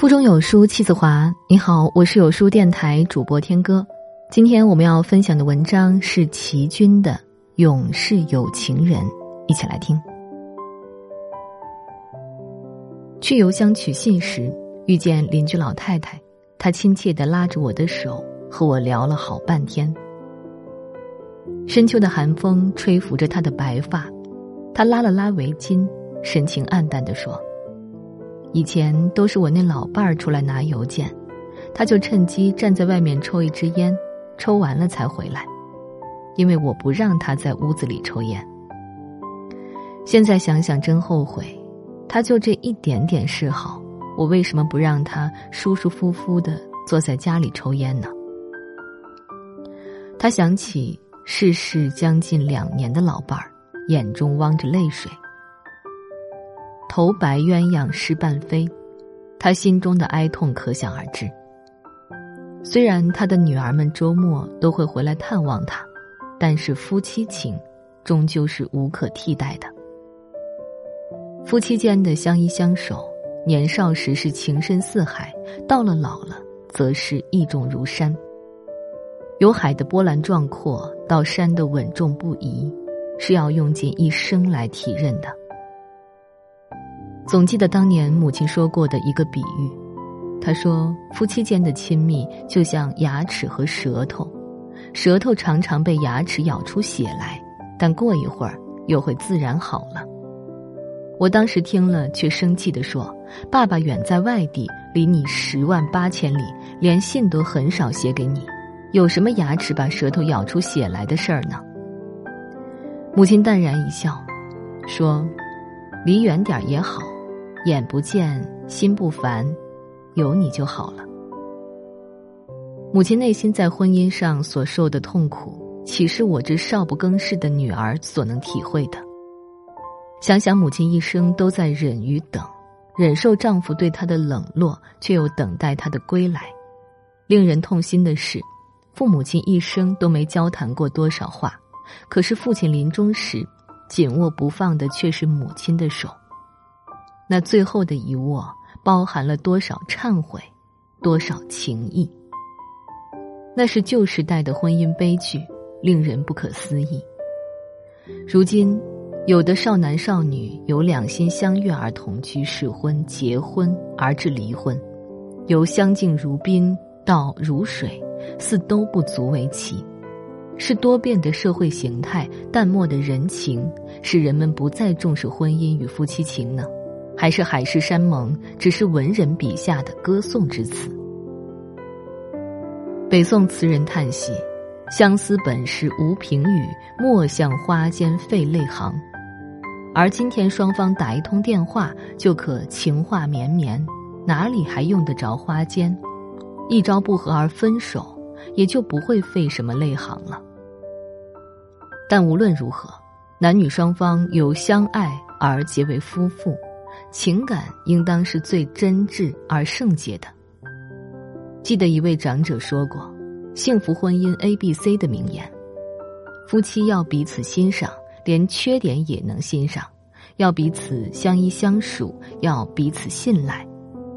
腹中有书气自华。你好，我是有书电台主播天歌。今天我们要分享的文章是齐军的《永世有情人》，一起来听。去邮箱取信时，遇见邻居老太太，她亲切的拉着我的手，和我聊了好半天。深秋的寒风吹拂着她的白发，她拉了拉围巾，神情黯淡的说。以前都是我那老伴儿出来拿邮件，他就趁机站在外面抽一支烟，抽完了才回来，因为我不让他在屋子里抽烟。现在想想真后悔，他就这一点点示好，我为什么不让他舒舒服服的坐在家里抽烟呢？他想起逝世将近两年的老伴儿，眼中汪着泪水。头白鸳鸯失伴飞，他心中的哀痛可想而知。虽然他的女儿们周末都会回来探望他，但是夫妻情终究是无可替代的。夫妻间的相依相守，年少时是情深似海，到了老了则是义重如山。由海的波澜壮阔到山的稳重不移，是要用尽一生来体认的。总记得当年母亲说过的一个比喻，她说夫妻间的亲密就像牙齿和舌头，舌头常常被牙齿咬出血来，但过一会儿又会自然好了。我当时听了却生气地说：“爸爸远在外地，离你十万八千里，连信都很少写给你，有什么牙齿把舌头咬出血来的事儿呢？”母亲淡然一笑，说：“离远点也好。”眼不见心不烦，有你就好了。母亲内心在婚姻上所受的痛苦，岂是我这少不更事的女儿所能体会的？想想母亲一生都在忍与等，忍受丈夫对她的冷落，却又等待他的归来。令人痛心的是，父母亲一生都没交谈过多少话，可是父亲临终时，紧握不放的却是母亲的手。那最后的一握，包含了多少忏悔，多少情谊？那是旧时代的婚姻悲剧，令人不可思议。如今，有的少男少女由两心相悦而同居试婚、结婚，而至离婚；由相敬如宾到如水，似都不足为奇。是多变的社会形态、淡漠的人情，使人们不再重视婚姻与夫妻情呢？还是海誓山盟，只是文人笔下的歌颂之词。北宋词人叹息：“相思本是无凭语，莫向花间费泪行。”而今天双方打一通电话就可情话绵绵，哪里还用得着花间？一朝不和而分手，也就不会费什么泪行了。但无论如何，男女双方由相爱而结为夫妇。情感应当是最真挚而圣洁的。记得一位长者说过：“幸福婚姻 A、B、C 的名言，夫妻要彼此欣赏，连缺点也能欣赏；要彼此相依相属，要彼此信赖，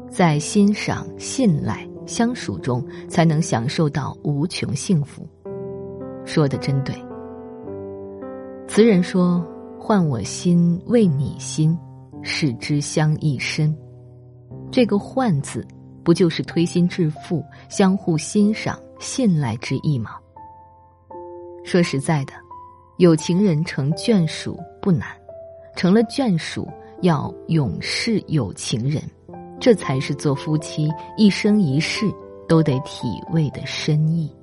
在欣赏、信赖、相属中，才能享受到无穷幸福。”说的真对。词人说：“换我心，为你心。”使之相益深，这个“换”字，不就是推心置腹、相互欣赏、信赖之意吗？说实在的，有情人成眷属不难，成了眷属要永世有情人，这才是做夫妻一生一世都得体味的深意。